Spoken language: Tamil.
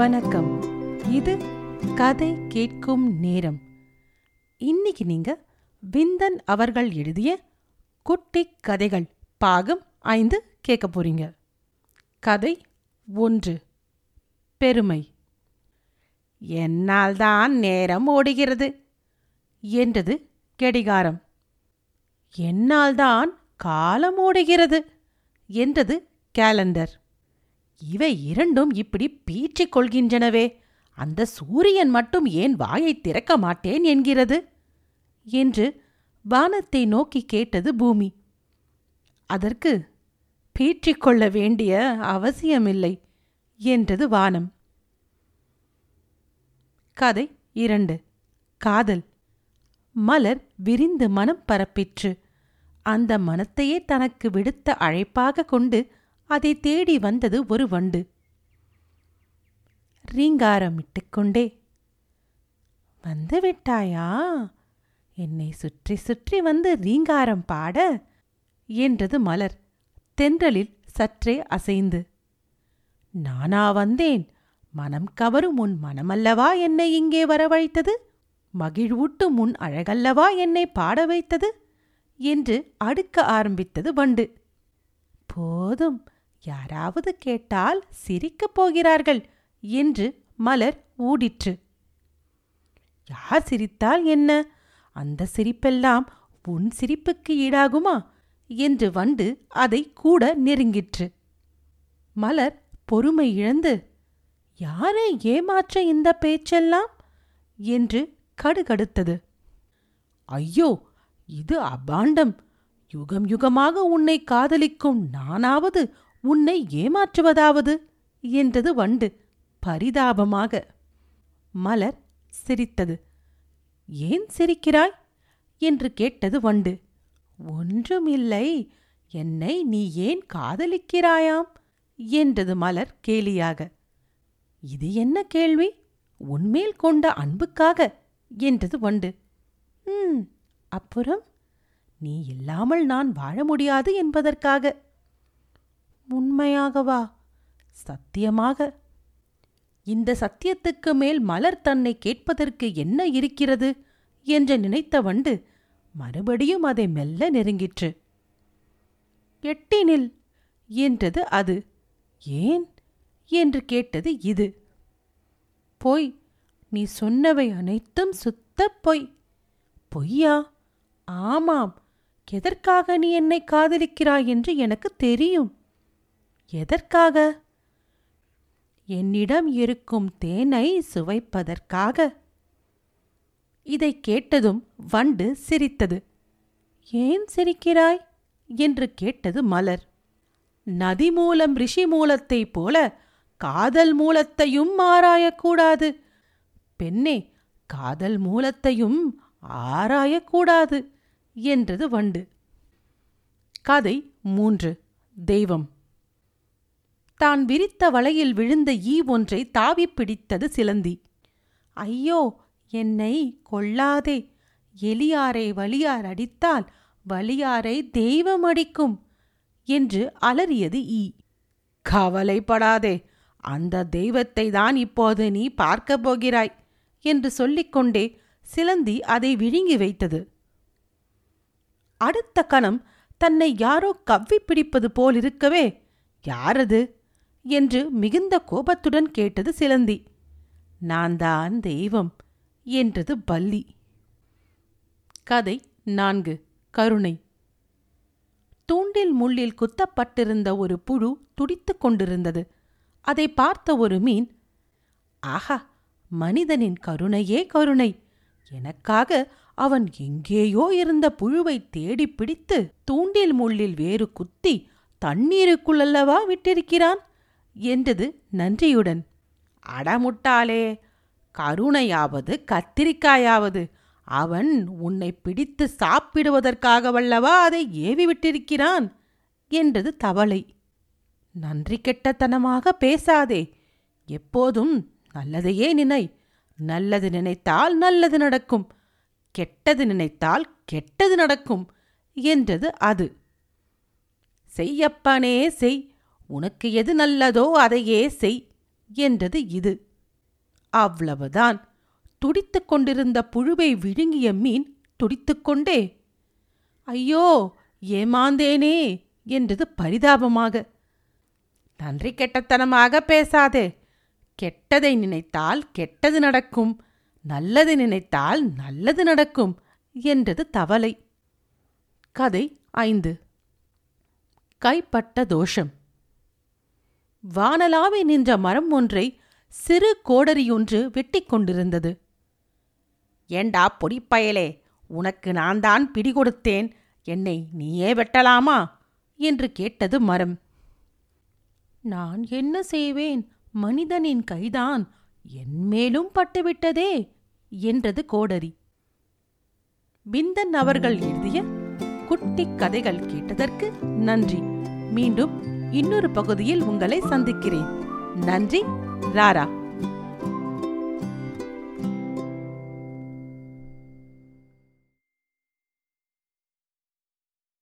வணக்கம். இது கதை கேட்கும் நேரம். இன்னைக்கு நீங்க விந்தன் அவர்கள் எழுதிய குட்டி கதைகள் பாகம் ஐந்து கேட்க போறீங்க. கதை ஒன்று. பெருமை. என்னால்தான் நேரம் ஓடுகிறது என்றது கெடிகாரம். என்னால்தான் காலம் ஓடுகிறது என்றது கேலண்டர் இவை இரண்டும் இப்படி பீச்சிக் கொள்கின்றனவே. அந்த சூரியன் மட்டும் ஏன் வாயைத் திறக்க மாட்டேன் என்கிறது? என்று வானத்தை நோக்கி கேட்டது பூமி. அதற்கு பீற்றிக் கொள்ள வேண்டிய அவசியமில்லை என்றது வானம். கதை இரண்டு. காதல். மலர் விரிந்து மனம் பரப்பிற்று. அந்த மனத்தையே தனக்கு விடுத்த அழைப்பாக கொண்டு அதை தேடி வந்தது ஒரு வண்டு. ரீங்காரமிட்டு கொண்டே வந்து விட்டாயா? என்னை சுற்றி சுற்றி வந்து ரீங்காரம் பாட? என்றது மலர். தென்றலில் சற்றே அசைந்து நானா வந்தேன். மனம் கவரும் உன் மனமல்லவா என்னை இங்கே வரவழைத்தது? மகிழ்வூட்டும் உன் அழகல்லவா என்னை பாட வைத்தது? என்று அடுக்க ஆரம்பித்தது வண்டு. போதும். யாராவது கேட்டால் சிரிக்கப் போகிறார்கள் என்று மலர் ஊடிற்று. யார் சிரித்தால் என்ன? அந்த சிரிப்பெல்லாம் உன் சிரிப்புக்கு ஈடாகுமா? என்று வண்டு அதை கூட நெருங்கிற்று. மலர் பொறுமை இழந்து யாரை ஏமாற்ற இந்த பேச்செல்லாம்? என்று கடுகடுத்தது. ஐயோ இது அபாண்டம். யுகம் யுகமாக உன்னை காதலிக்கும் நானாவது உன்னை ஏமாற்றுவதாவது? என்றது வண்டு பரிதாபமாக. மலர் சிரித்தது. ஏன் சிரிக்கிறாய்? என்று கேட்டது வண்டு. ஒன்றுமில்லை. என்னை நீ ஏன் காதலிக்கிறாயாம்? என்றது மலர் கேலியாக. இது என்ன கேள்வி? உன்மேல் கொண்ட அன்புக்காக? என்றது வண்டு. ம் அப்புறம்? நீ இல்லாமல் நான் வாழ முடியாது என்பதற்காக. உண்மையாகவா? சத்தியமாக. இந்த சத்தியத்துக்கு மேல் மலர் தன்னை கேட்பதற்கு என்ன இருக்கிறது? என்று நினைத்த வண்டு மறுபடியும் அதை மெல்ல நெருங்கிற்று. எட்டினில் என்றது அது. ஏன்? என்று கேட்டது இது. பொய். நீ சொன்னவை அனைத்தும் சுத்த பொய். பொய்யா? ஆமாம். எதற்காக நீ என்னை காதலிக்கிறாய் என்று எனக்கு தெரியும். எதற்காக? என்னிடம் இருக்கும் தேனை சுவைப்பதற்காக. இதைக் கேட்டதும் வண்டு சிரித்தது. ஏன் சிரிக்கிறாய்? என்று கேட்டது மலர். நதி மூலம் ரிஷி மூலத்தைப் போல காதல் மூலத்தையும் ஆராயக்கூடாது. பெண்ணே காதல் மூலத்தையும் ஆராயக்கூடாது என்றது வண்டு. கதை மூன்று. தெய்வம். தான் விரித்த வலையில் விழுந்த ஈ ஒன்றை தாவி பிடித்தது சிலந்தி. ஐயோ என்னை கொள்ளாதே எலியாரை வலியார் அடித்தால் வலியாரை தெய்வம் அடிக்கும் என்று அலறியது ஈ. கவலைப்படாதே அந்த தெய்வத்தை தான் இப்போது நீ பார்க்கப் போகிறாய் என்று சொல்லிக்கொண்டே சிலந்தி அதை விழுங்கி வைத்தது. அடுத்த கணம் தன்னை யாரோ கவ்வி பிடிப்பது போலிருக்கவே யாரது? என்று மிகுந்த கோபத்துடன் கேட்டது சிலந்தி. நான் தான் தெய்வம் என்றது பல்லி. கதை நான்கு கருணை. தூண்டில் முள்ளில் குத்தப்பட்டிருந்த ஒரு புழு துடித்துக் கொண்டிருந்தது. அதை பார்த்த ஒரு மீன் ஆஹா மனிதனின் கருணையே கருணை. எனக்காக அவன் எங்கேயோ இருந்த புழுவை தேடி பிடித்து தூண்டில் முள்ளில் வேறு குத்தி தண்ணீருக்குள்ளல்லவா விட்டிருக்கிறான்? என்றது நன்றியுடன். அடமுட்டாளே கருணையாவது கத்திரிக்காயாவது அவன் உன்னை பிடித்து சாப்பிடுவதற்காகவல்லவா அதை ஏவி விட்டிருக்கிறான் என்றது தவளை. நன்றி கெட்டத்தனமாக பேசாதே எப்போதும் நல்லதையே நினை நல்லது நினைத்தால் நல்லது நடக்கும் கெட்டது நினைத்தால் கெட்டது நடக்கும் என்றது அது. செய்யப்பனே செய் உனக்கு எது நல்லதோ அதையே செய் என்றது இது. அவ்வளவுதான். துடித்துக் கொண்டிருந்த புழுவை விழுங்கிய மீன் துடித்துக்கொண்டே ஐயோ ஏமாந்தேனே என்றது பரிதாபமாக. நன்றி கெட்டத்தனமாக பேசாதே. கெட்டதை நினைத்தால் கெட்டது நடக்கும். நல்லது நினைத்தால் நல்லது நடக்கும் என்றது தவளை கதை ஐந்து. கைப்பட்ட தோஷம். வானலாவி நின்ற மரம் ஒன்றை சிறு கோடரியொன்று வெட்டிக் கொண்டிருந்தது. ஏண்டா பொடிப்பயலே உனக்கு நான் தான் பிடி கொடுத்தேன் என்னை நீயே வெட்டலாமா? என்று கேட்டது மரம். நான் என்ன செய்வேன்? மனிதனின் கைதான் என் மேலும் பட்டுவிட்டதே என்றது கோடரி. பிந்தன் அவர்கள் எழுதிய குட்டி கதைகள் கேட்டதற்கு நன்றி. மீண்டும் இன்னொரு பகுதியில் உங்களை சந்திக்கிறேன். நன்றி ராரா.